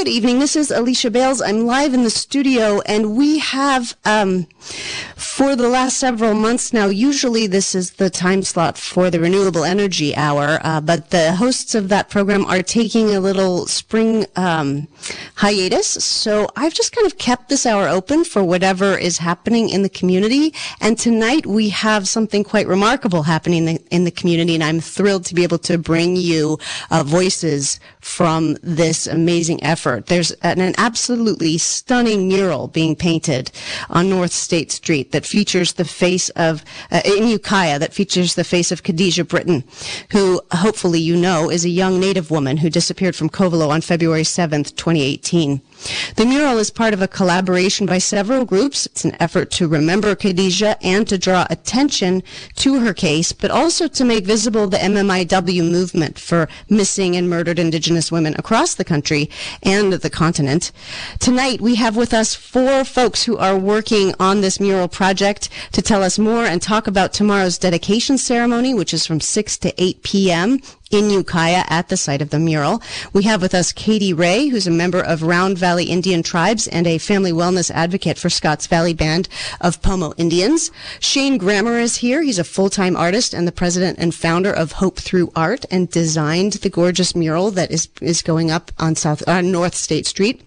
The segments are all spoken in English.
Good evening. This is Alicia Bales. I'm live in the studio, and we have, um, for the last several months now, usually this is the time slot for the Renewable Energy Hour, uh, but the hosts of that program are taking a little spring um, hiatus. So I've just kind of kept this hour open for whatever is happening in the community. And tonight we have something quite remarkable happening in the, in the community, and I'm thrilled to be able to bring you uh, voices from this amazing effort. There's an, absolutely stunning mural being painted on North State Street that features the face of, uh, in Ukiah, that features the face of Khadijah Britton, who hopefully you know is a young Native woman who disappeared from Covelo on February 7th, 2018. The mural is part of a collaboration by several groups. It's an effort to remember Khadijah and to draw attention to her case, but also to make visible the MMIW movement for missing and murdered Indigenous women across the country and the continent. Tonight, we have with us four folks who are working on this mural project to tell us more and talk about tomorrow's dedication ceremony, which is from 6 to 8 p.m in Ukiah at the site of the mural. We have with us Katie Ray, who's a member of Round Valley Indian Tribes and a family wellness advocate for Scotts Valley Band of Pomo Indians. Shane Grammer is here. He's a full-time artist and the president and founder of Hope Through Art and designed the gorgeous mural that is, is going up on South, uh, North State Street.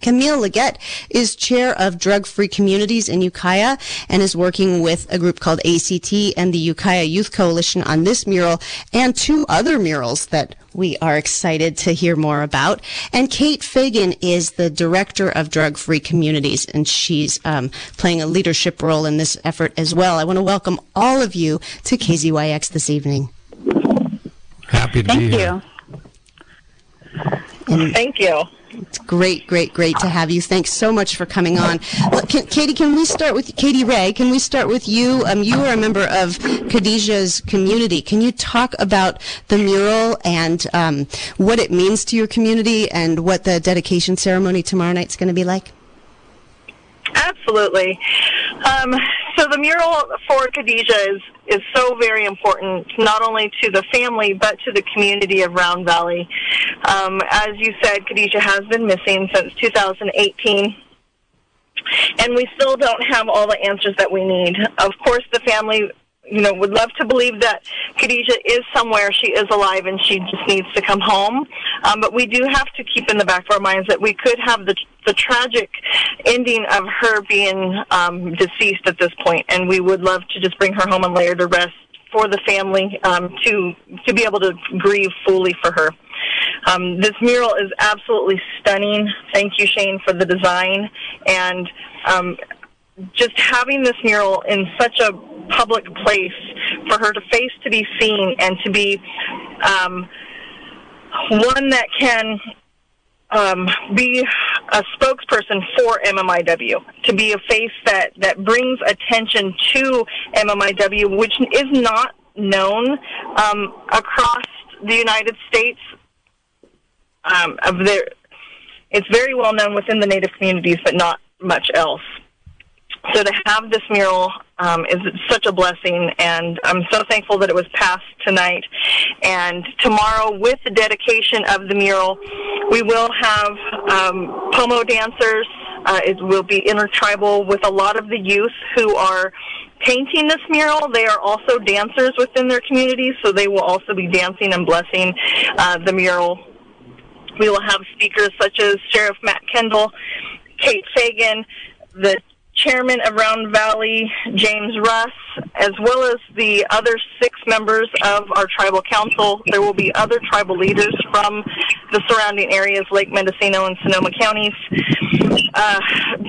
Camille Leggett is chair of Drug Free Communities in Ukiah and is working with a group called ACT and the Ukiah Youth Coalition on this mural and two other murals that we are excited to hear more about. And Kate Fagan is the director of Drug Free Communities, and she's um, playing a leadership role in this effort as well. I want to welcome all of you to KZYX this evening. Happy to Thank be here. You. Thank you. It's great, great, great to have you. Thanks so much for coming on. Can, Katie, can we start with Katie Ray? Can we start with you? Um, you are a member of Khadijah's community. Can you talk about the mural and um, what it means to your community and what the dedication ceremony tomorrow night is going to be like? Absolutely. Um, so the mural for Khadijah is, is so very important, not only to the family, but to the community of Round Valley. Um, as you said, Khadijah has been missing since 2018 and we still don't have all the answers that we need. Of course, the family you know, would love to believe that Khadijah is somewhere. She is alive and she just needs to come home. Um, but we do have to keep in the back of our minds that we could have the the tragic ending of her being um, deceased at this point, and we would love to just bring her home and lay her to rest for the family um, to to be able to grieve fully for her. Um, this mural is absolutely stunning. Thank you, Shane, for the design and um, just having this mural in such a public place for her to face to be seen and to be um, one that can um, be a spokesperson for MMIW, to be a face that, that brings attention to MMIW, which is not known um, across the United States. Um, of their, it's very well known within the Native communities, but not much else. So to have this mural um, is such a blessing, and I'm so thankful that it was passed tonight. And tomorrow, with the dedication of the mural, we will have um, pomo dancers. Uh, it will be intertribal with a lot of the youth who are painting this mural. They are also dancers within their communities, so they will also be dancing and blessing uh, the mural. We will have speakers such as Sheriff Matt Kendall, Kate Fagan, the chairman of Round Valley, James Russ, as well as the other six members of our tribal council. There will be other tribal leaders from the surrounding areas, Lake Mendocino and Sonoma counties. Uh,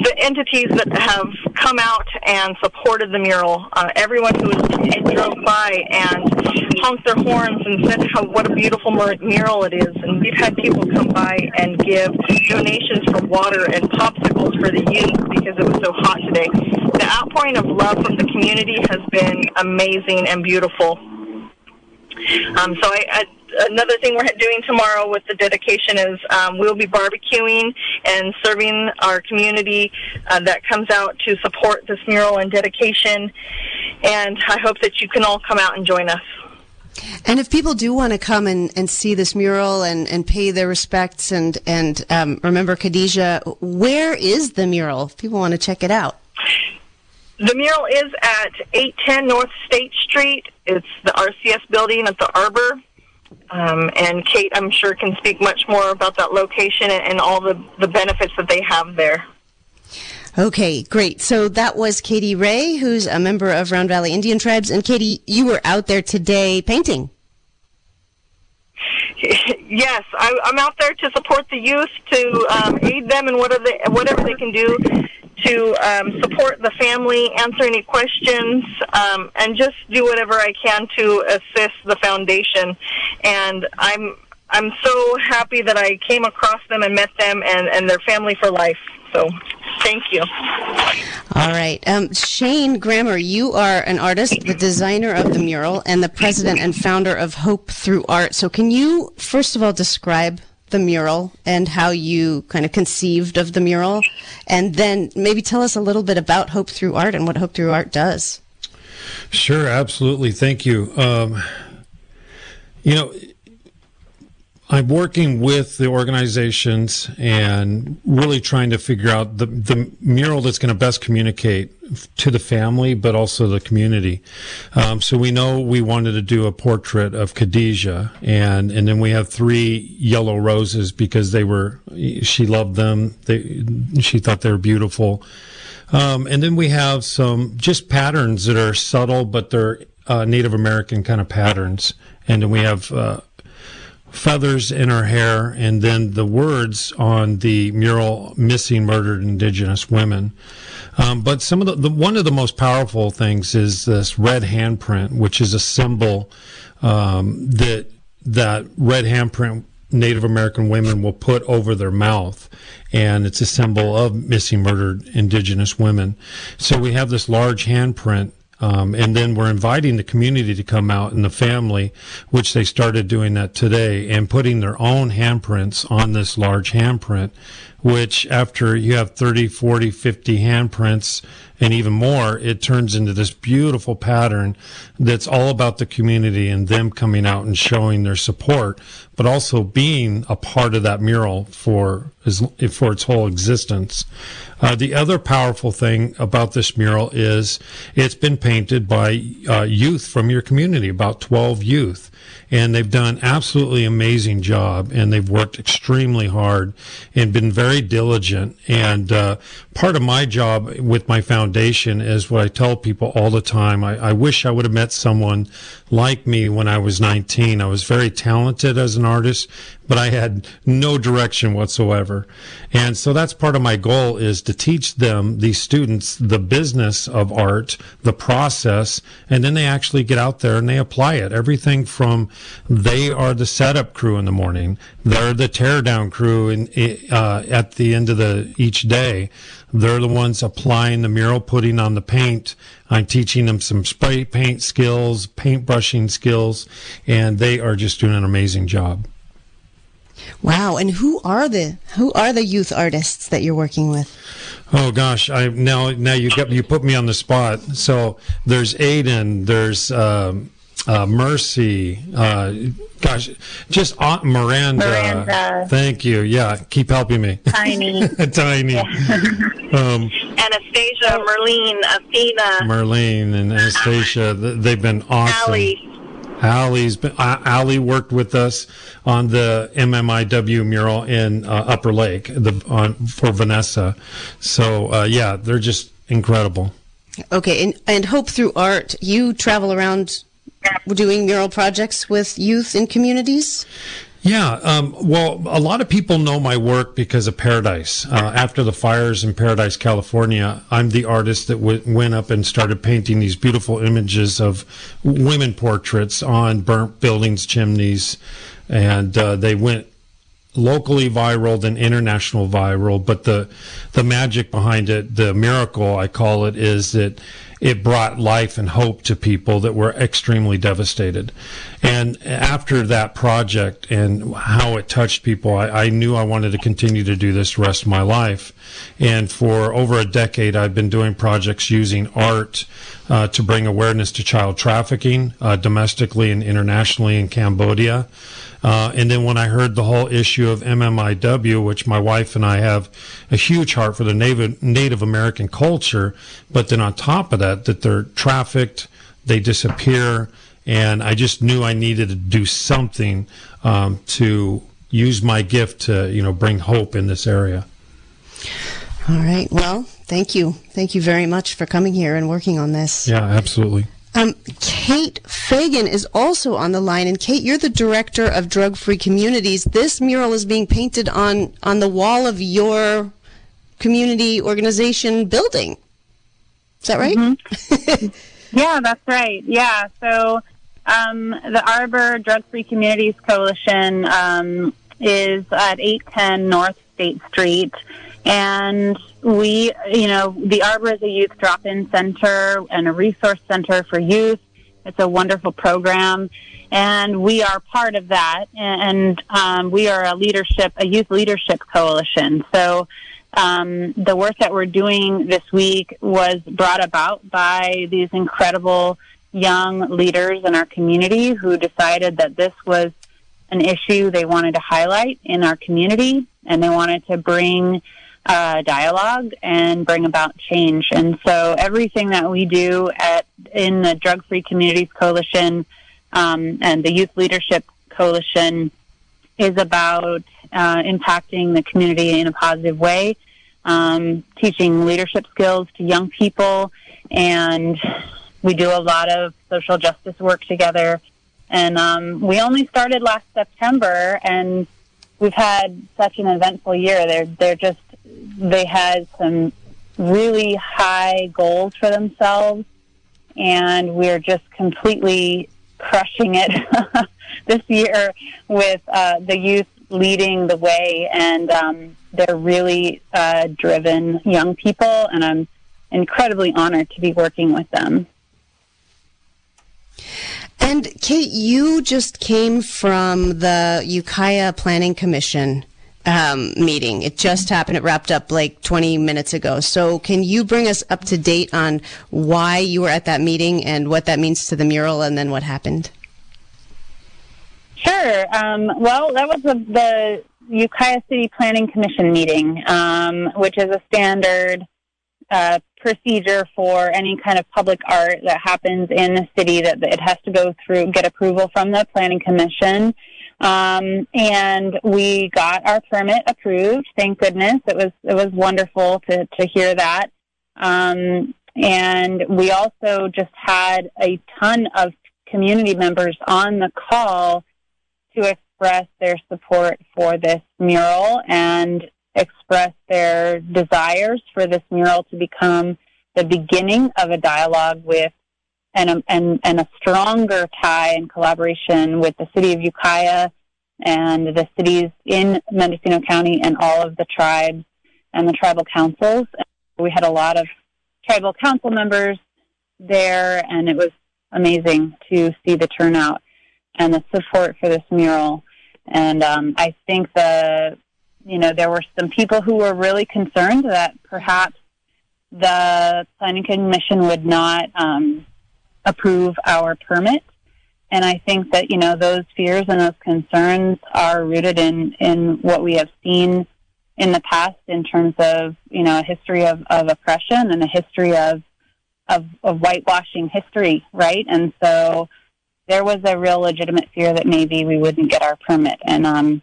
the entities that have come out and supported the mural, uh, everyone who drove by and honked their horns and said how what a beautiful mural it is. And we've had people come by and give donations for water and popsicles for the youth because it was so hot today. The outpouring of love from the community has been amazing and beautiful. Um, so I, I, another thing we're doing tomorrow with the dedication is um, we'll be barbecuing and serving our community uh, that comes out to support this mural and dedication. And I hope that you can all come out and join us. And if people do want to come and, and see this mural and, and pay their respects and, and um, remember Khadijah, where is the mural if people want to check it out? The mural is at 810 North State Street. It's the RCS building at the Arbor. Um, and Kate, I'm sure, can speak much more about that location and, and all the, the benefits that they have there. Okay, great. So that was Katie Ray, who's a member of Round Valley Indian Tribes. And Katie, you were out there today painting. Yes, I, I'm out there to support the youth, to um, aid them in whatever they, whatever they can do to um, support the family, answer any questions, um, and just do whatever I can to assist the foundation. And I'm I'm so happy that I came across them and met them and, and their family for life. So thank you. All right. Um, Shane Grammer, you are an artist, the designer of the mural, and the president and founder of Hope Through Art. So can you, first of all, describe the mural and how you kind of conceived of the mural? And then maybe tell us a little bit about Hope Through Art and what Hope Through Art does. Sure, absolutely. Thank you. Um, you know, I'm working with the organizations and really trying to figure out the, the mural that's going to best communicate to the family, but also the community. Um, so we know we wanted to do a portrait of Khadijah, and and then we have three yellow roses because they were she loved them. They she thought they were beautiful. Um, and then we have some just patterns that are subtle, but they're uh, Native American kind of patterns. And then we have uh, feathers in her hair, and then the words on the mural "Missing Murdered Indigenous Women." Um, but some of the, the, one of the most powerful things is this red handprint, which is a symbol um, that that red handprint Native American women will put over their mouth, and it's a symbol of missing murdered Indigenous women. So we have this large handprint um, and then we're inviting the community to come out and the family, which they started doing that today, and putting their own handprints on this large handprint, which after you have 30, 40, 50 handprints and even more, it turns into this beautiful pattern that's all about the community and them coming out and showing their support, but also being a part of that mural for, for its whole existence. Uh, the other powerful thing about this mural is it's been painted by uh, youth from your community, about 12 youth. And they've done absolutely amazing job and they've worked extremely hard and been very diligent. And uh, part of my job with my foundation is what I tell people all the time. I, I wish I would have met someone like me when I was 19. I was very talented as an artist, but I had no direction whatsoever. And so that's part of my goal is to teach them, these students, the business of art, the process, and then they actually get out there and they apply it. Everything from they are the setup crew in the morning, they're the teardown crew in, uh, at the end of the each day. They're the ones applying the mural, putting on the paint. I'm teaching them some spray paint skills, paint brushing skills, and they are just doing an amazing job. Wow! And who are the who are the youth artists that you're working with? Oh gosh, I now now you got you put me on the spot. So there's Aiden, there's um, uh, Mercy, uh, gosh, just Aunt Miranda. Miranda. Thank you. Yeah, keep helping me. Tiny. Tiny. um, Anastasia, Merlene, Athena. Merlene and Anastasia, they've been awesome. Allie. Allie's been, uh, Allie worked with us on the MMIW mural in uh, Upper Lake the, on, for Vanessa. So, uh, yeah, they're just incredible. Okay, and, and Hope Through Art, you travel around doing mural projects with youth in communities? Yeah, um, well, a lot of people know my work because of Paradise. Uh, after the fires in Paradise, California, I'm the artist that w- went up and started painting these beautiful images of women portraits on burnt buildings, chimneys, and uh, they went locally viral then international viral. But the the magic behind it, the miracle I call it, is that it brought life and hope to people that were extremely devastated. And after that project and how it touched people, I, I knew I wanted to continue to do this the rest of my life. And for over a decade, I've been doing projects using art uh, to bring awareness to child trafficking uh, domestically and internationally in Cambodia. Uh, and then when I heard the whole issue of MMIW, which my wife and I have a huge heart for the Native, Native American culture, but then on top of that, that they're trafficked, they disappear, and I just knew I needed to do something um, to use my gift to, you know, bring hope in this area. All right. Well, thank you. Thank you very much for coming here and working on this. Yeah, absolutely. Um, Kate Fagan is also on the line, and Kate, you're the director of Drug Free Communities. This mural is being painted on on the wall of your community organization building. Is that right? Mm-hmm. yeah, that's right. Yeah. So um, the Arbor Drug Free Communities Coalition um, is at 810 North State Street. And we, you know, the Arbor is a youth drop-in center and a resource center for youth. It's a wonderful program, and we are part of that. And um, we are a leadership, a youth leadership coalition. So um, the work that we're doing this week was brought about by these incredible young leaders in our community who decided that this was an issue they wanted to highlight in our community, and they wanted to bring uh, dialogue and bring about change. And so everything that we do at in the Drug Free Communities Coalition um, and the Youth Leadership Coalition is about uh, impacting the community in a positive way, um, teaching leadership skills to young people, and we do a lot of social justice work together. And um, we only started last September, and we've had such an eventful year. They're they're just they had some really high goals for themselves, and we're just completely crushing it this year with uh, the youth leading the way, and um, they're really uh, driven young people, and I'm incredibly honored to be working with them. And Kate, you just came from the Ukiah Planning Commission um, meeting. It just happened. It wrapped up like 20 minutes ago. So, can you bring us up to date on why you were at that meeting and what that means to the mural, and then what happened? Sure. Um, well, that was the, the Ukiah City Planning Commission meeting, um, which is a standard uh, procedure for any kind of public art that happens in the city that it has to go through, get approval from the Planning Commission. Um, and we got our permit approved. Thank goodness. It was it was wonderful to to hear that. Um, and we also just had a ton of community members on the call to express their support for this mural and express their desires for this mural to become the beginning of a dialogue with and a, and, and a stronger tie and collaboration with the city of Ukiah and the cities in Mendocino County and all of the tribes and the tribal councils. We had a lot of tribal council members there, and it was amazing to see the turnout and the support for this mural. And um, I think the, you know, there were some people who were really concerned that perhaps the planning commission would not um, approve our permit. And I think that, you know, those fears and those concerns are rooted in, in what we have seen in the past in terms of, you know, a history of, of oppression and a history of, of, of whitewashing history, right? And so there was a real legitimate fear that maybe we wouldn't get our permit. And um,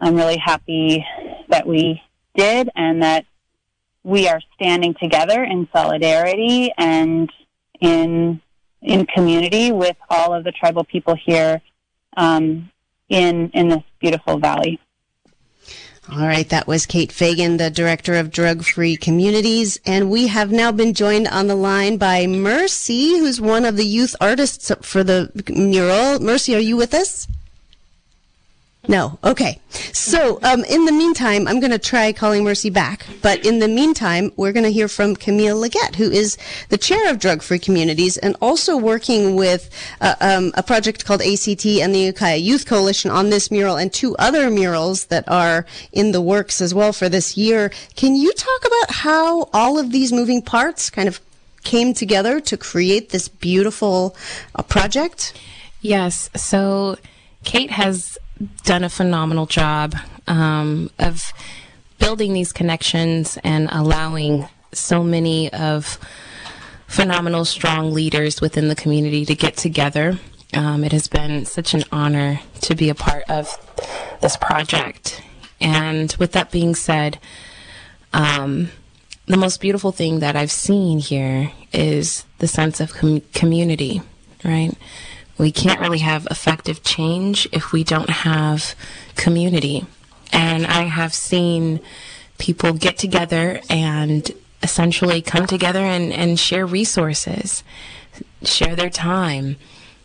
I'm really happy that we did and that we are standing together in solidarity and in in community with all of the tribal people here um, in in this beautiful valley. All right, that was Kate Fagan, the director of Drug Free Communities, and we have now been joined on the line by Mercy, who's one of the youth artists for the mural. Mercy, are you with us? No. Okay. So, um, in the meantime, I'm going to try calling Mercy back. But in the meantime, we're going to hear from Camille Leggett, who is the chair of Drug Free Communities and also working with uh, um, a project called ACT and the Ukiah Youth Coalition on this mural and two other murals that are in the works as well for this year. Can you talk about how all of these moving parts kind of came together to create this beautiful uh, project? Yes. So, Kate has done a phenomenal job um, of building these connections and allowing so many of phenomenal, strong leaders within the community to get together. Um, it has been such an honor to be a part of this project. And with that being said, um, the most beautiful thing that I've seen here is the sense of com- community, right? We can't really have effective change if we don't have community. And I have seen people get together and essentially come together and, and share resources, share their time.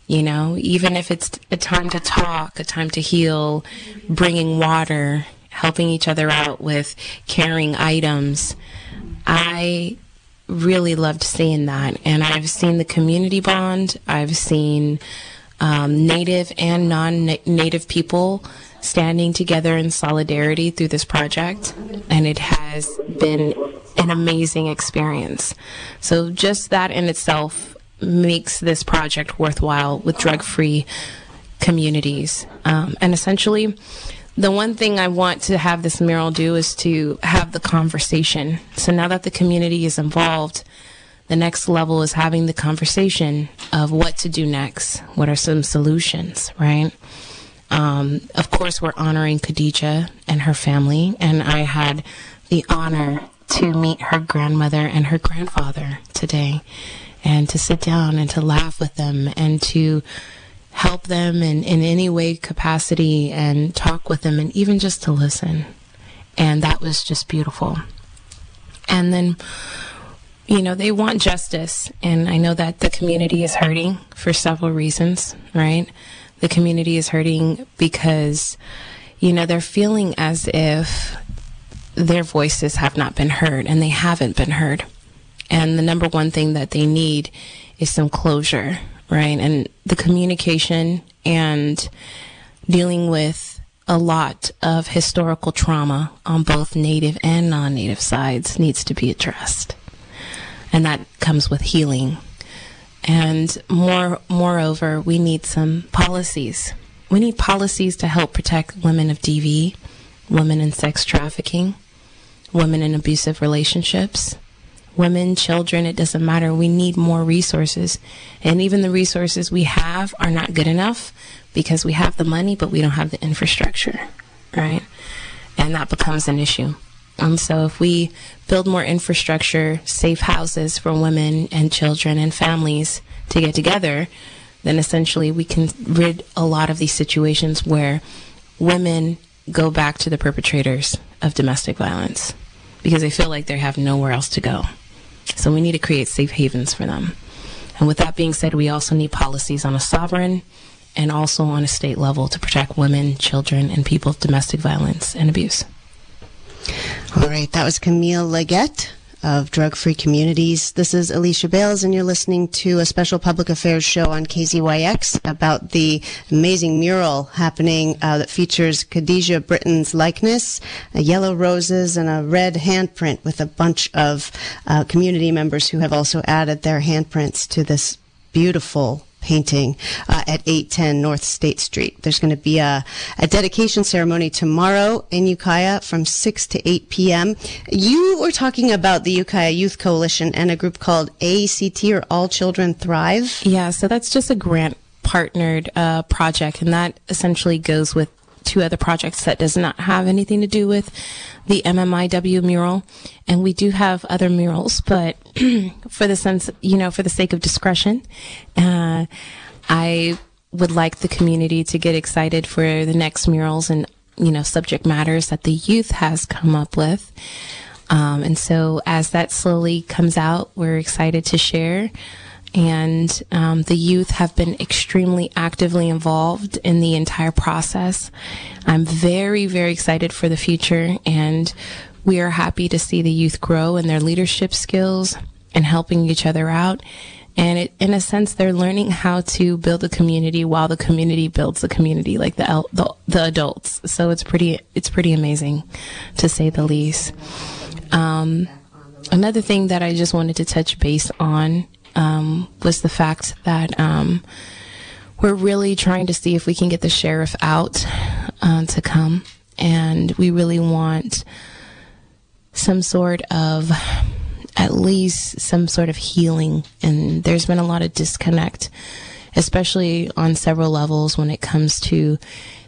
You know, even if it's a time to talk, a time to heal, bringing water, helping each other out with carrying items. I really loved seeing that. And I've seen the community bond. I've seen um, native and non native people standing together in solidarity through this project. And it has been an amazing experience. So, just that in itself makes this project worthwhile with drug free communities. Um, and essentially, the one thing I want to have this mural do is to have the conversation. So now that the community is involved, the next level is having the conversation of what to do next. What are some solutions, right? Um, of course, we're honoring Khadijah and her family, and I had the honor to meet her grandmother and her grandfather today, and to sit down and to laugh with them and to help them in, in any way capacity and talk with them and even just to listen. And that was just beautiful. And then, you know, they want justice. And I know that the community is hurting for several reasons, right? The community is hurting because, you know, they're feeling as if their voices have not been heard and they haven't been heard. And the number one thing that they need is some closure, right? And the communication and dealing with a lot of historical trauma on both native and non native sides needs to be addressed. And that comes with healing. And more, moreover, we need some policies. We need policies to help protect women of DV, women in sex trafficking, women in abusive relationships, women, children, it doesn't matter. We need more resources. And even the resources we have are not good enough because we have the money, but we don't have the infrastructure, right? And that becomes an issue. And so if we build more infrastructure, safe houses for women and children and families to get together, then essentially we can rid a lot of these situations where women go back to the perpetrators of domestic violence because they feel like they have nowhere else to go. So we need to create safe havens for them. And with that being said, we also need policies on a sovereign and also on a state level to protect women, children, and people of domestic violence and abuse. All right, that was Camille Leggett of Drug Free Communities. This is Alicia Bales, and you're listening to a special public affairs show on KZYX about the amazing mural happening uh, that features Khadijah Britton's likeness, uh, yellow roses, and a red handprint with a bunch of uh, community members who have also added their handprints to this beautiful painting uh, at 810 North State Street. There's going to be a, a dedication ceremony tomorrow in Ukiah from 6 to 8 p.m. You were talking about the Ukiah Youth Coalition and a group called ACT or All Children Thrive. Yeah, so that's just a grant partnered uh, project, and that essentially goes with two other projects that does not have anything to do with the MMIW mural. And we do have other murals, but for the sense, you know, for the sake of discretion, uh, I would like the community to get excited for the next murals and, you know, subject matters that the youth has come up with. Um, and so as that slowly comes out, we're excited to share and um, the youth have been extremely actively involved in the entire process. I'm very, very excited for the future, and we are happy to see the youth grow in their leadership skills and helping each other out. And it, in a sense, they're learning how to build a community while the community builds the community, like the, the, the adults. So it's pretty, it's pretty amazing, to say the least. Um, another thing that I just wanted to touch base on um, was the fact that um, we're really trying to see if we can get the sheriff out uh, to come, and we really want some sort of at least some sort of healing. And there's been a lot of disconnect, especially on several levels when it comes to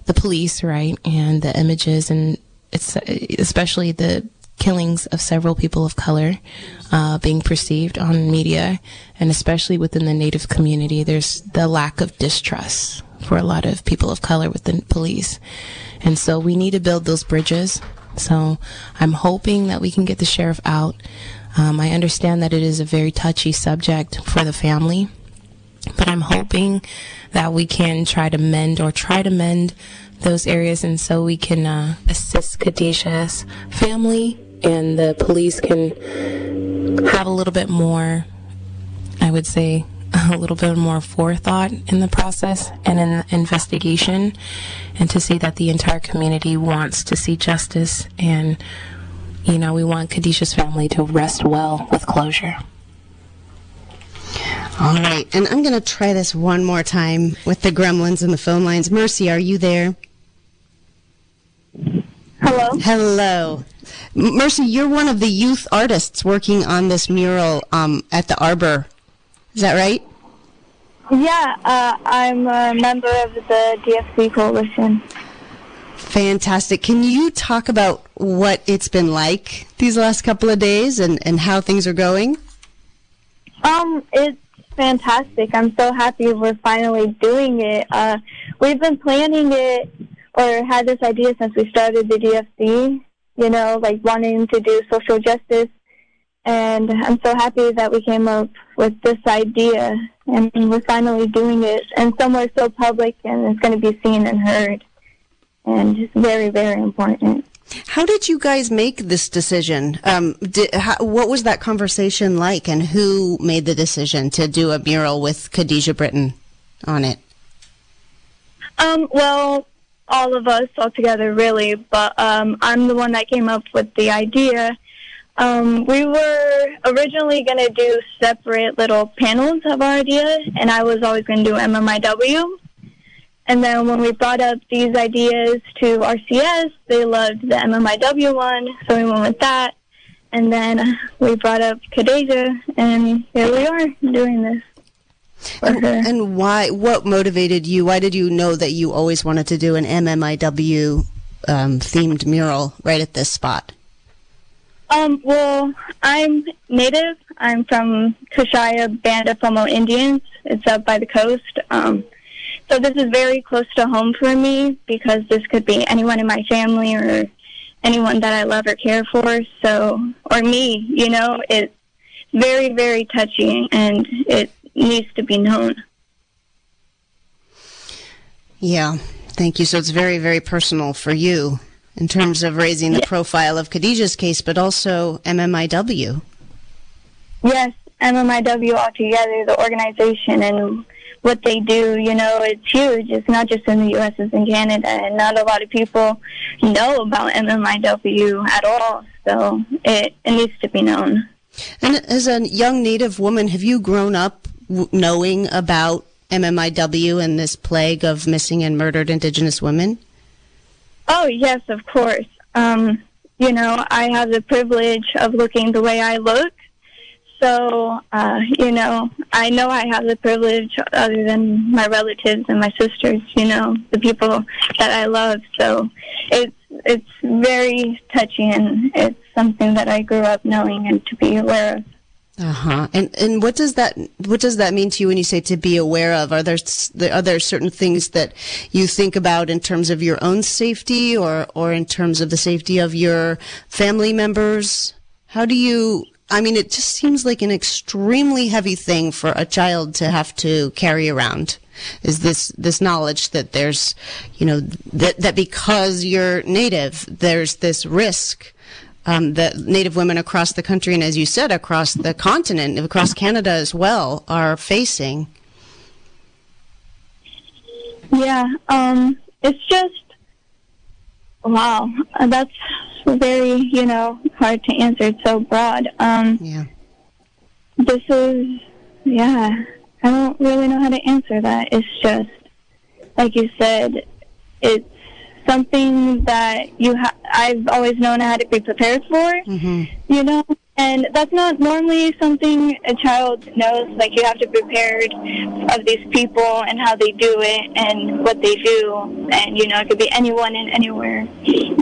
the police, right? And the images and it's especially the killings of several people of color uh, being perceived on media, and especially within the Native community, there's the lack of distrust for a lot of people of color within police. And so we need to build those bridges. So I'm hoping that we can get the sheriff out. Um, I understand that it is a very touchy subject for the family, but I'm hoping that we can try to mend or try to mend those areas and so we can uh, assist Khadijah's family and the police can have a little bit more, I would say, a little bit more forethought in the process and in the investigation, and to see that the entire community wants to see justice. And, you know, we want Khadijah's family to rest well with closure. All right, and I'm going to try this one more time with the gremlins and the phone lines. Mercy, are you there? Hello. Hello. Mercy, you're one of the youth artists working on this mural um, at the Arbor. Is that right? Yeah, uh, I'm a member of the DFC Coalition. Fantastic. Can you talk about what it's been like these last couple of days and, and how things are going? Um, it's fantastic. I'm so happy we're finally doing it. Uh, we've been planning it or had this idea since we started the DFC, you know, like wanting to do social justice. And I'm so happy that we came up with this idea and we're finally doing it and somewhere so public and it's going to be seen and heard. And it's very, very important. How did you guys make this decision? Um, did, how, what was that conversation like, and who made the decision to do a mural with Khadijah Britton on it? Um, well, all of us all together, really. But um, I'm the one that came up with the idea. Um, we were originally going to do separate little panels of our idea, and I was always going to do MMIW. And then when we brought up these ideas to RCS, they loved the MMIW one, so we went with that. And then we brought up Khadijah, and here we are doing this. And, and, why? What motivated you? Why did you know that you always wanted to do an MMIW um, themed mural right at this spot? Um, well, I'm native. I'm from Kashaya Band of Pomo Indians. It's up by the coast. Um, so this is very close to home for me because this could be anyone in my family or anyone that I love or care for. So, or me, you know, it's very, very touching and it needs to be known. Yeah, thank you. So it's very, very personal for you in terms of raising the profile of Khadijah's case, but also MMIW. Yes, MMIW altogether, the organization and what they do, you know, it's huge. It's not just in the U.S., it's in Canada, and not a lot of people know about MMIW at all. So it, it needs to be known. And as a young Native woman, have you grown up knowing about MMIW and this plague of missing and murdered Indigenous women? Oh, yes, of course. Um, you know, I have the privilege of looking the way I look. So, uh, you know, I know I have the privilege other than my relatives and my sisters, you know, the people that I love. So it's, it's very touching and it's something that I grew up knowing and to be aware of. Uh huh. And and what does that what does that mean to you when you say to be aware of? Are there are there certain things that you think about in terms of your own safety, or or in terms of the safety of your family members? How do you I mean, it just seems like an extremely heavy thing for a child to have to carry around. Is this this knowledge that there's, you know, that that because you're native, there's this risk um, that Native women across the country and, as you said, across the continent, across Canada as well, are facing. Yeah, um, it's just wow. That's very you know hard to answer. It's so broad. Um, Yeah. this is yeah. I don't really know how to answer that. It's just like you said. It's something that you ha- I've always known I had to be prepared for. hmm you know? And that's not normally something a child knows like you have to be prepared of these people and how they do it and what they do. And you know it could be anyone and anywhere.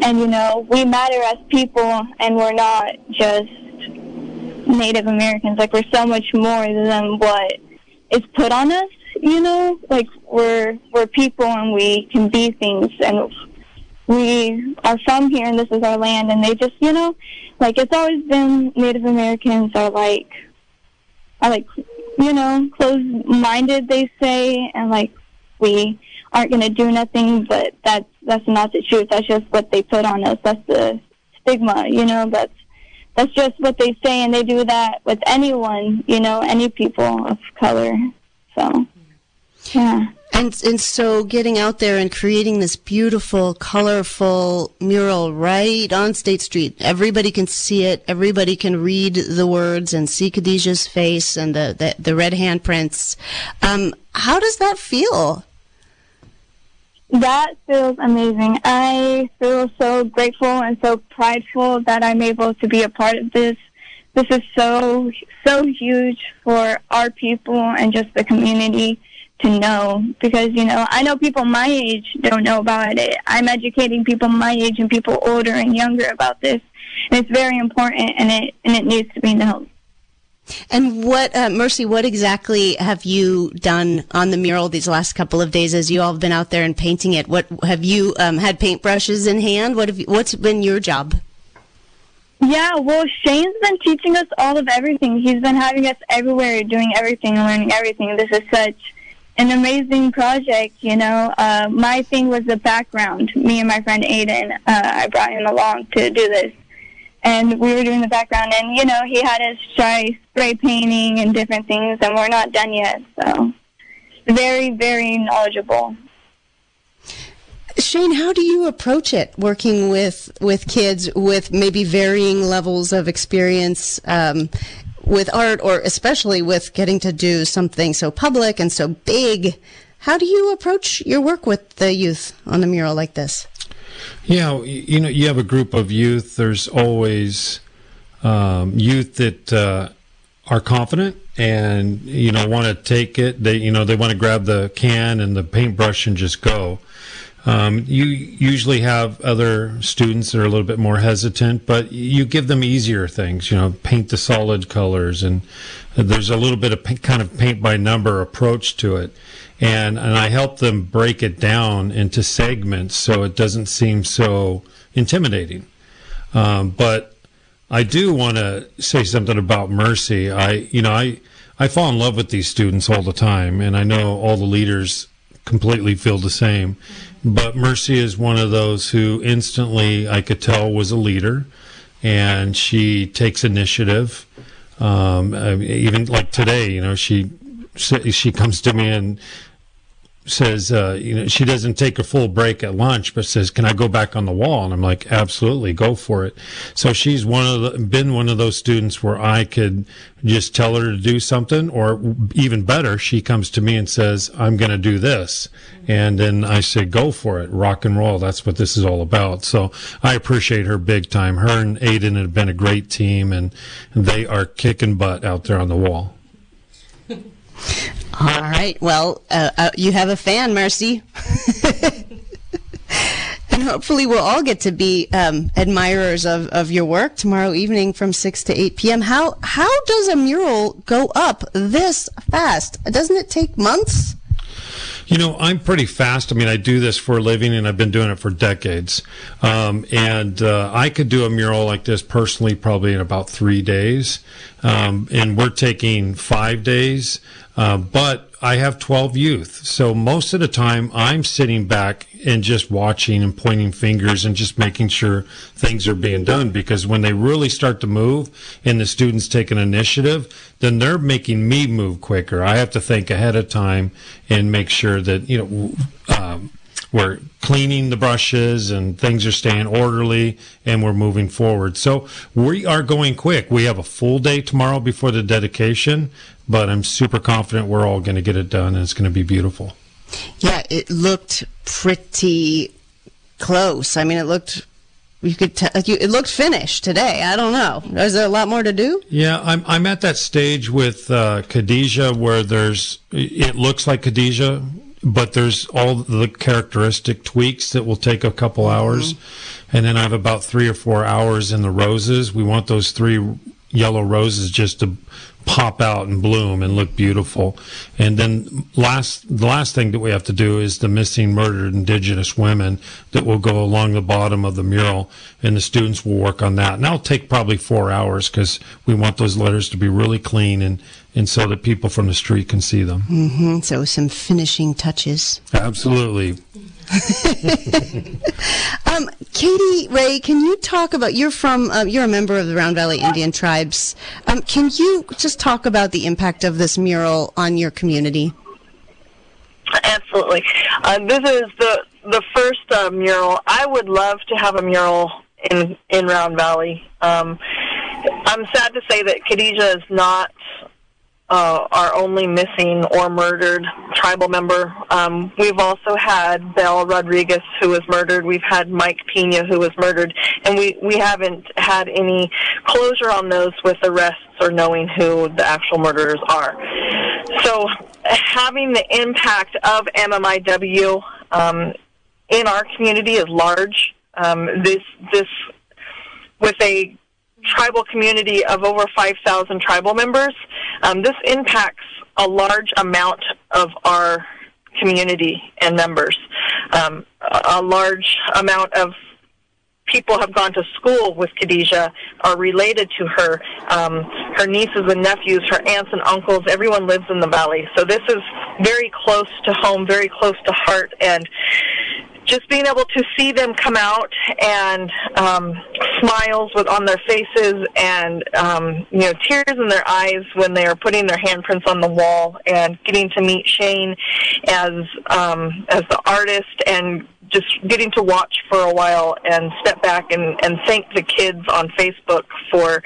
And you know we matter as people and we're not just native americans. Like we're so much more than what is put on us you know? Like we're we're people and we can be things and we are from here and this is our land and they just you know like it's always been native americans are like are like you know closed minded they say and like we aren't going to do nothing but that's that's not the truth. That's just what they put on us. That's the stigma you know that's that's just what they say and they do that with anyone you know any people of color. So yeah And and so getting out there and creating this beautiful, colorful mural right on State Street. Everybody can see it. Everybody can read the words and see Khadijah's face and the the, the red handprints. Um, how does that feel? That feels amazing. I feel so grateful and so prideful that I'm able to be a part of this. This is so, so huge for our people and just the community to know because, you know, I know people my age don't know about it. I'm educating people my age and people older and younger about this. And it's very important and it, and it needs to be known. And what, uh, Mercy, what exactly have you done on the mural these last couple of days as you all have been out there and painting it? What have you um, had paintbrushes in hand? What have you, what's been your job? Yeah, well, Shane's been teaching us all of everything. He's been having us everywhere, doing everything, learning everything. This is such an amazing project, you know. Uh, my thing was the background. Me and my friend Aiden, uh, I brought him along to do this. And we were doing the background, and, you know, he had us try spray painting and different things, and we're not done yet. So, very, very knowledgeable. Shane, how do you approach it working with with kids with maybe varying levels of experience um, with art, or especially with getting to do something so public and so big? How do you approach your work with the youth on the mural like this? Yeah, you know, you have a group of youth. There's always um, youth that uh, are confident and you know want to take it. They you know they want to grab the can and the paintbrush and just go. Um, you usually have other students that are a little bit more hesitant, but you give them easier things. You know, paint the solid colors, and there's a little bit of pa- kind of paint by number approach to it. And and I help them break it down into segments so it doesn't seem so intimidating. Um, but I do want to say something about Mercy. I, you know, I, I fall in love with these students all the time, and I know all the leaders completely feel the same. But Mercy is one of those who instantly I could tell was a leader, and she takes initiative. Um, even like today, you know, she she comes to me and says, uh, you know, she doesn't take a full break at lunch, but says, "Can I go back on the wall?" And I'm like, "Absolutely, go for it." So she's one of the been one of those students where I could just tell her to do something, or even better, she comes to me and says, "I'm going to do this," and then I say, "Go for it, rock and roll." That's what this is all about. So I appreciate her big time. Her and Aiden have been a great team, and they are kicking butt out there on the wall. All right. Well, uh, uh, you have a fan, Mercy. and hopefully we'll all get to be um, admirers of, of your work tomorrow evening from 6 to 8 p.m. How, how does a mural go up this fast? Doesn't it take months? You know, I'm pretty fast. I mean, I do this for a living and I've been doing it for decades. Um, and uh, I could do a mural like this personally probably in about three days. Um, and we're taking five days. Uh, but I have 12 youth. So most of the time I'm sitting back and just watching and pointing fingers and just making sure things are being done because when they really start to move and the students take an initiative, then they're making me move quicker. I have to think ahead of time and make sure that, you know, um, we're cleaning the brushes and things are staying orderly and we're moving forward. So we are going quick. We have a full day tomorrow before the dedication, but I'm super confident we're all going to get it done and it's going to be beautiful. Yeah, it looked pretty close. I mean, it looked you could tell like you, it looked finished today. I don't know. Is there a lot more to do? Yeah, I'm I'm at that stage with uh, Khadijah where there's it looks like Khadijah, but there's all the characteristic tweaks that will take a couple hours, mm-hmm. and then I have about three or four hours in the roses. We want those three yellow roses just to pop out and bloom and look beautiful. And then last, the last thing that we have to do is the missing murdered indigenous women that will go along the bottom of the mural and the students will work on that. And that'll take probably four hours because we want those letters to be really clean and, and so that people from the street can see them. Mm-hmm. So some finishing touches. Absolutely. um, Katie Ray, can you talk about? You're from. Uh, you're a member of the Round Valley Indian Tribes. Um, can you just talk about the impact of this mural on your community? Absolutely. Uh, this is the the first uh, mural. I would love to have a mural in in Round Valley. Um, I'm sad to say that Khadijah is not uh, our only missing or murdered tribal member. Um, we've also had Belle Rodriguez, who was murdered. We've had Mike Pena, who was murdered, and we we haven't had any closure on those with arrests or knowing who the actual murderers are. So, having the impact of MMIW um, in our community is large. Um, this this with a tribal community of over 5,000 tribal members. Um, this impacts a large amount of our community and members. Um, a large amount of people have gone to school with Khadijah, are related to her. Um, her nieces and nephews, her aunts and uncles, everyone lives in the valley. So this is very close to home, very close to heart, and just being able to see them come out and um, smiles with on their faces and um, you know tears in their eyes when they are putting their handprints on the wall and getting to meet Shane as um, as the artist and just getting to watch for a while and step back and, and thank the kids on Facebook for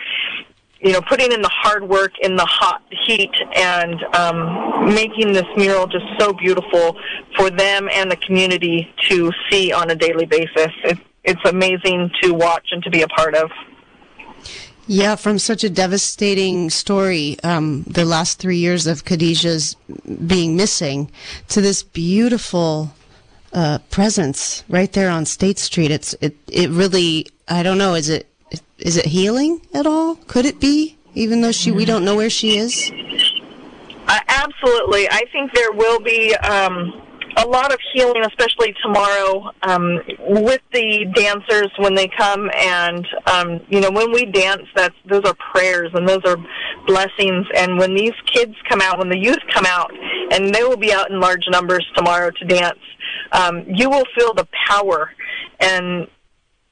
you know, putting in the hard work in the hot heat and um, making this mural just so beautiful for them and the community to see on a daily basis. It, it's amazing to watch and to be a part of. Yeah, from such a devastating story, um, the last three years of Khadijah's being missing, to this beautiful uh, presence right there on State Street. It's it it really I don't know. Is it is it healing at all? Could it be, even though she we don't know where she is? Uh, absolutely, I think there will be um, a lot of healing, especially tomorrow um, with the dancers when they come and um, you know when we dance. That's those are prayers and those are blessings. And when these kids come out, when the youth come out, and they will be out in large numbers tomorrow to dance, um, you will feel the power and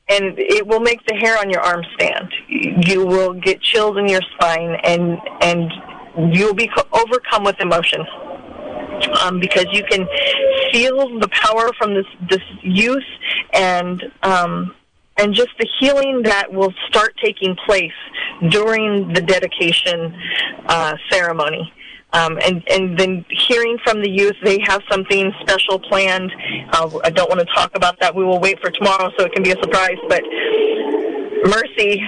and it will make the hair on your arm stand. You will get chills in your spine, and and you will be overcome with emotion um, because you can feel the power from this this youth and um, and just the healing that will start taking place during the dedication uh, ceremony. Um, and, and then hearing from the youth, they have something special planned. Uh, I don't want to talk about that. We will wait for tomorrow so it can be a surprise. But Mercy,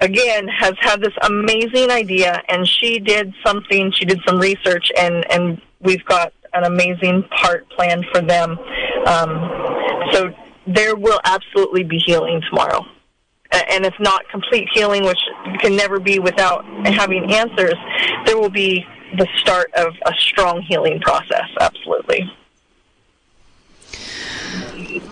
again, has had this amazing idea, and she did something. She did some research, and and we've got an amazing part planned for them. Um, so there will absolutely be healing tomorrow and if not complete healing, which can never be without having answers, there will be the start of a strong healing process. Absolutely.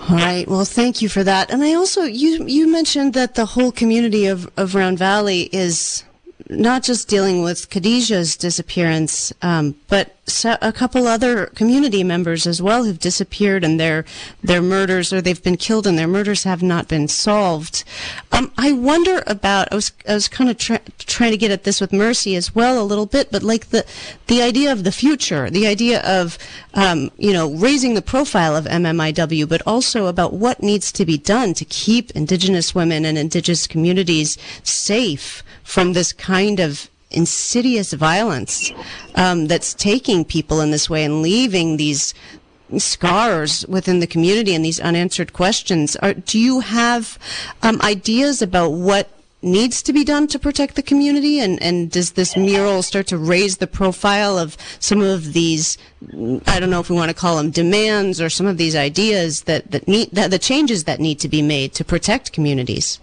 All right. Well, thank you for that. And I also you you mentioned that the whole community of of Round Valley is not just dealing with Khadijah's disappearance, um, but a couple other community members as well who've disappeared and their their murders or they've been killed and their murders have not been solved. Um, I wonder about. I was I was kind of tra- trying to get at this with Mercy as well a little bit, but like the the idea of the future, the idea of um, you know raising the profile of MMIW, but also about what needs to be done to keep Indigenous women and Indigenous communities safe from this kind of insidious violence um, that's taking people in this way and leaving these scars within the community and these unanswered questions. Are, do you have um, ideas about what needs to be done to protect the community? And, and does this mural start to raise the profile of some of these, I don't know if we want to call them demands or some of these ideas that, that need, that the changes that need to be made to protect communities?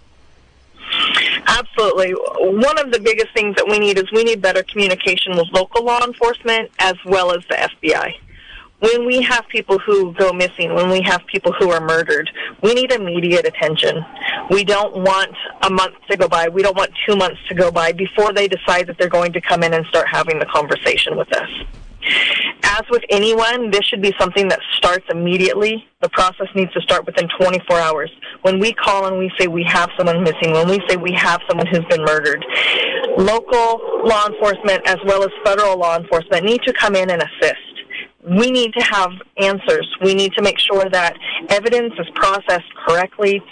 Absolutely. One of the biggest things that we need is we need better communication with local law enforcement as well as the FBI. When we have people who go missing, when we have people who are murdered, we need immediate attention. We don't want a month to go by. We don't want two months to go by before they decide that they're going to come in and start having the conversation with us. As with anyone, this should be something that starts immediately. The process needs to start within 24 hours. When we call and we say we have someone missing, when we say we have someone who's been murdered, local law enforcement as well as federal law enforcement need to come in and assist we need to have answers. We need to make sure that evidence is processed correctly,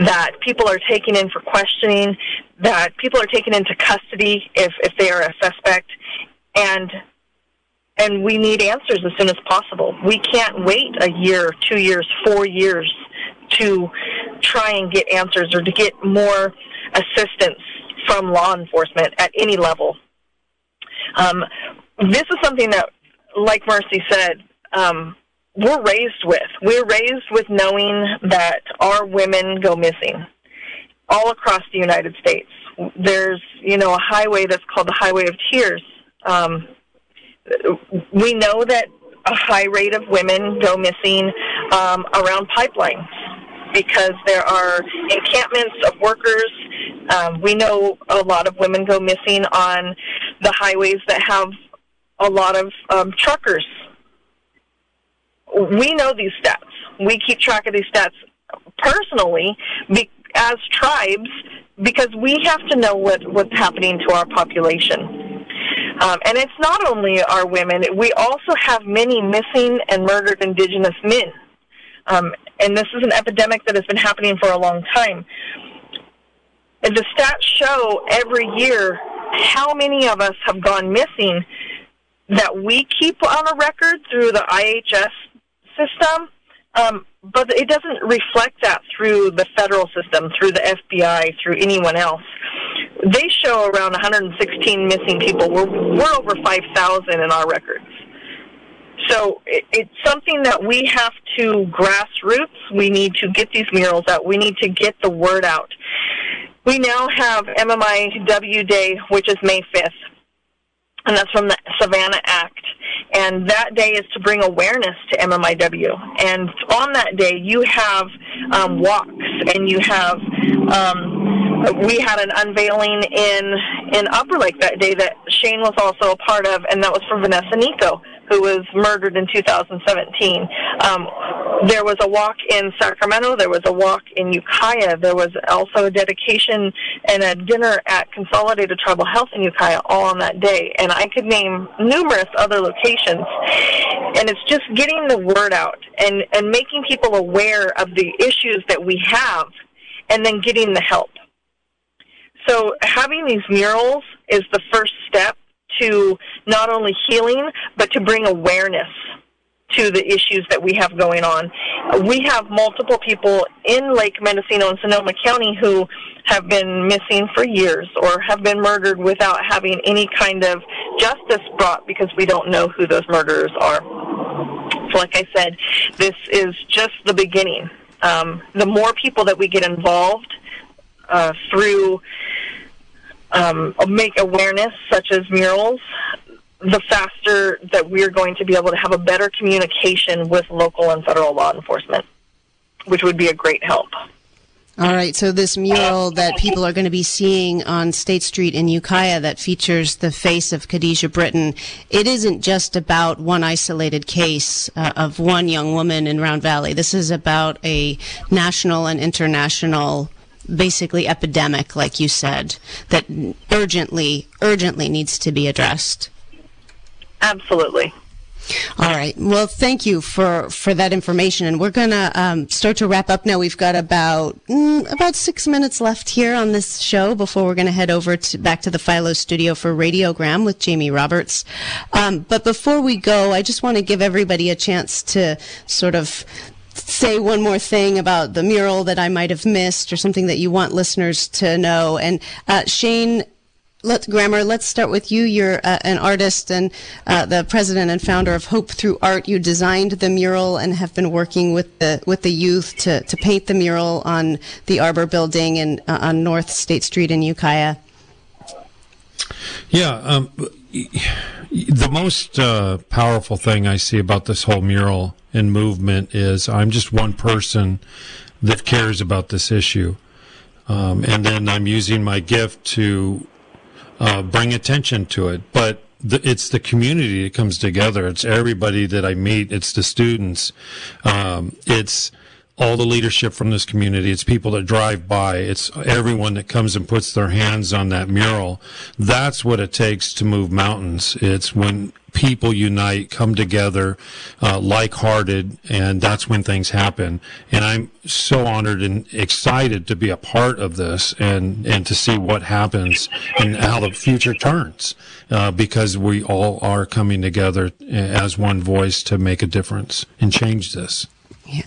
that people are taken in for questioning, that people are taken into custody if, if they are a suspect, and and we need answers as soon as possible. We can't wait a year, two years, four years to try and get answers or to get more assistance from law enforcement at any level. Um, this is something that, like Mercy said, um, we're raised with. We're raised with knowing that our women go missing all across the United States. There's, you know, a highway that's called the Highway of Tears. Um, we know that a high rate of women go missing um, around pipelines because there are encampments of workers. Um, we know a lot of women go missing on the highways that have a lot of um, truckers. We know these stats. We keep track of these stats personally be, as tribes because we have to know what, what's happening to our population. Um, and it's not only our women, we also have many missing and murdered indigenous men. Um, and this is an epidemic that has been happening for a long time. And the stats show every year how many of us have gone missing that we keep on a record through the IHS system, um, but it doesn't reflect that through the federal system, through the FBI, through anyone else they show around 116 missing people. We're, we're over 5,000 in our records. So it, it's something that we have to grassroots. We need to get these murals out. We need to get the word out. We now have MMIW Day, which is May 5th, and that's from the Savanna Act. And that day is to bring awareness to MMIW. And on that day, you have um, walks and you have um, we had an unveiling in in Upper Lake that day that Shane was also a part of, and that was for Vanessa Nico, who was murdered in 2017. Um, there was a walk in Sacramento. There was a walk in Ukiah. There was also a dedication and a dinner at Consolidated Tribal Health in Ukiah, all on that day. And I could name numerous other locations. And it's just getting the word out and and making people aware of the issues that we have, and then getting the help. So having these murals is the first step to not only healing, but to bring awareness to the issues that we have going on. We have multiple people in Lake Mendocino and Sonoma County who have been missing for years or have been murdered without having any kind of justice brought because we don't know who those murderers are. So like I said, this is just the beginning. Um, the more people that we get involved uh, through um, make awareness, such as murals, the faster that we're going to be able to have a better communication with local and federal law enforcement. which would be a great help. All right, so this mural that people are going to be seeing on State Street in Ukiah that features the face of Khadijah Britton, it isn't just about one isolated case uh, of one young woman in Round Valley. This is about a national and international, basically epidemic, like you said, that urgently, urgently needs to be addressed. Absolutely. All right. Well, thank you for, for that information, and we're going to um, start to wrap up now. We've got about mm, about six minutes left here on this show before we're going to head over to back to the Philo studio for Radiogram with Jamie Roberts. Um, but before we go, I just want to give everybody a chance to sort of say one more thing about the mural that I might have missed or something that you want listeners to know. And uh, Shane let Grammer, let's start with you. You're uh, an artist and uh, the president and founder of Hope Through Art. You designed the mural and have been working with the with the youth to, to paint the mural on the Arbor Building and uh, on North State Street in Ukiah. Yeah, um, the most uh, powerful thing I see about this whole mural and movement is I'm just one person that cares about this issue. Um, and then I'm using my gift to uh, bring attention to it. But the, it's the community that comes together. It's everybody that I meet. It's the students. Um, it's all the leadership from this community. It's people that drive by. It's everyone that comes and puts their hands on that mural. That's what it takes to move mountains. It's when people unite, come together, uh, like-hearted, and that's when things happen. And I'm so honored and excited to be a part of this and and to see what happens and how the future turns, uh, because we all are coming together as one voice to make a difference and change this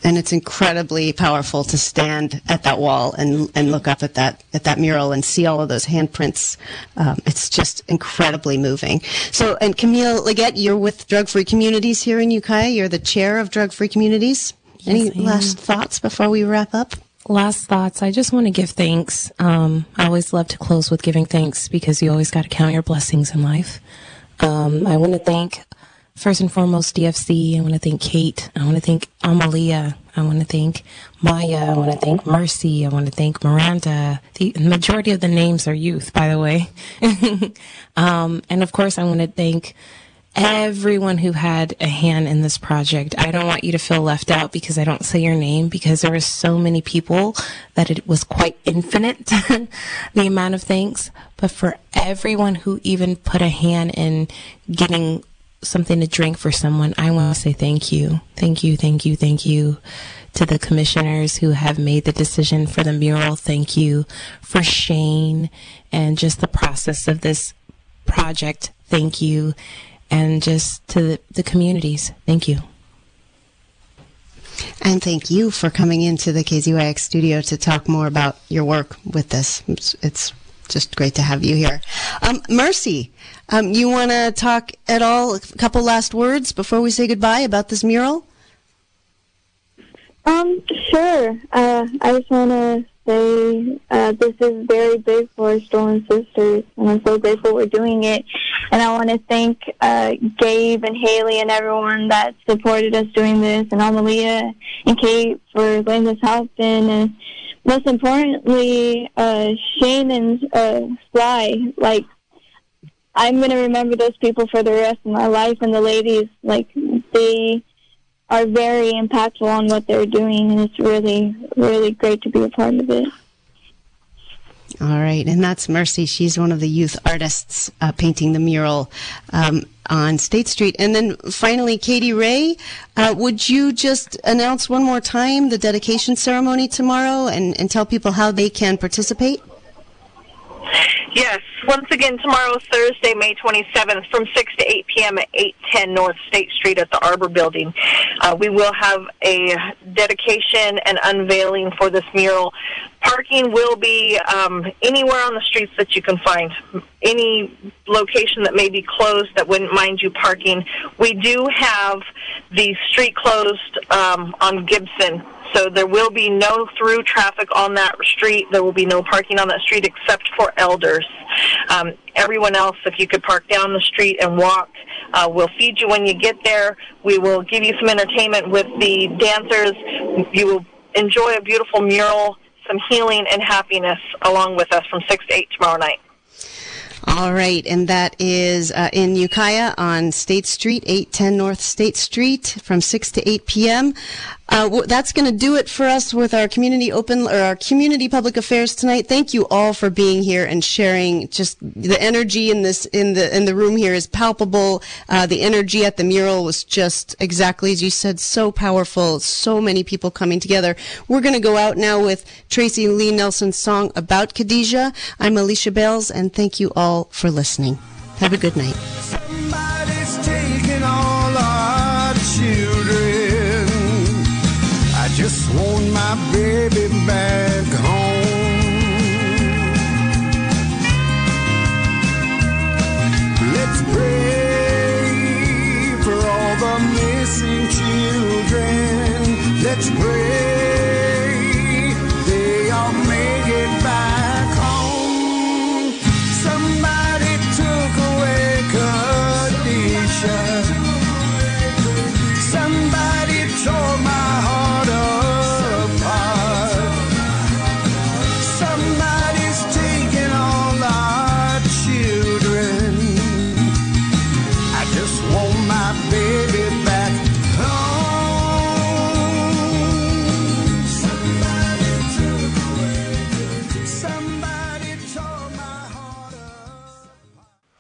and it's incredibly powerful to stand at that wall and and look up at that at that mural and see all of those handprints. Um, it's just incredibly moving. So, and Camille Leggett, you're with Drug Free Communities here in Ukiah. You're the chair of Drug Free Communities. Yes, Any last thoughts before we wrap up? Last thoughts. I just want to give thanks. Um, I always love to close with giving thanks because you always got to count your blessings in life. Um, I want to thank first and foremost DFC. I want to thank Kate. I want to thank Amalia. I want to thank Maya. I want to thank Mercy. I want to thank Miranda. The majority of the names are youth, by the way. um, and of course, I want to thank everyone who had a hand in this project. I don't want you to feel left out because I don't say your name because there were so many people that it was quite infinite, the amount of things. But for everyone who even put a hand in getting something to drink for someone, I want to say thank you. Thank you, thank you, thank you to the commissioners who have made the decision for the mural. Thank you for Shane and just the process of this project. Thank you. And just to the, the communities. Thank you. And thank you for coming into the KZYX studio to talk more about your work with this. It's, it's just great to have you here. Um, Mercy, um, you want to talk at all, a couple last words before we say goodbye about this mural? Um, sure. Uh, I just want to say uh, this is very big for Stolen Sisters, and I'm so grateful we're doing it. And I want to thank uh, Gabe and Haley and everyone that supported us doing this, and Amalia and Kate for letting us help. And most importantly, uh, Shane and uh, Sly, like, I'm going to remember those people for the rest of my life. And the ladies, like, they are very impactful on what they're doing. And it's really, really great to be a part of it. All right, and that's Mercy. She's one of the youth artists uh, painting the mural um, on State Street. And then finally, Katie Ray, uh, would you just announce one more time the dedication ceremony tomorrow and, and tell people how they can participate? Yes. Once again, tomorrow, is Thursday, May 27th, from 6 to 8 p.m. at 810 North State Street at the Arbor Building. Uh, we will have a dedication and unveiling for this mural. Parking will be um, anywhere on the streets that you can find. Any location that may be closed that wouldn't mind you parking. We do have the street closed um, on Gibson so there will be no through traffic on that street. There will be no parking on that street except for elders. Um, everyone else, if you could park down the street and walk, uh, we'll feed you when you get there. We will give you some entertainment with the dancers. You will enjoy a beautiful mural, some healing and happiness along with us from 6 to 8 tomorrow night. All right, and that is uh, in Ukiah on State Street, 810 North State Street, from 6 to 8 p.m. Uh, that's going to do it for us with our community open or our community public affairs tonight. Thank you all for being here and sharing. Just the energy in this in the in the room here is palpable. Uh, the energy at the mural was just exactly as you said, so powerful. So many people coming together. We're going to go out now with Tracy Lee Nelson's song about Khadijah. I'm Alicia Bales, and thank you all for listening. Have a good night. My baby back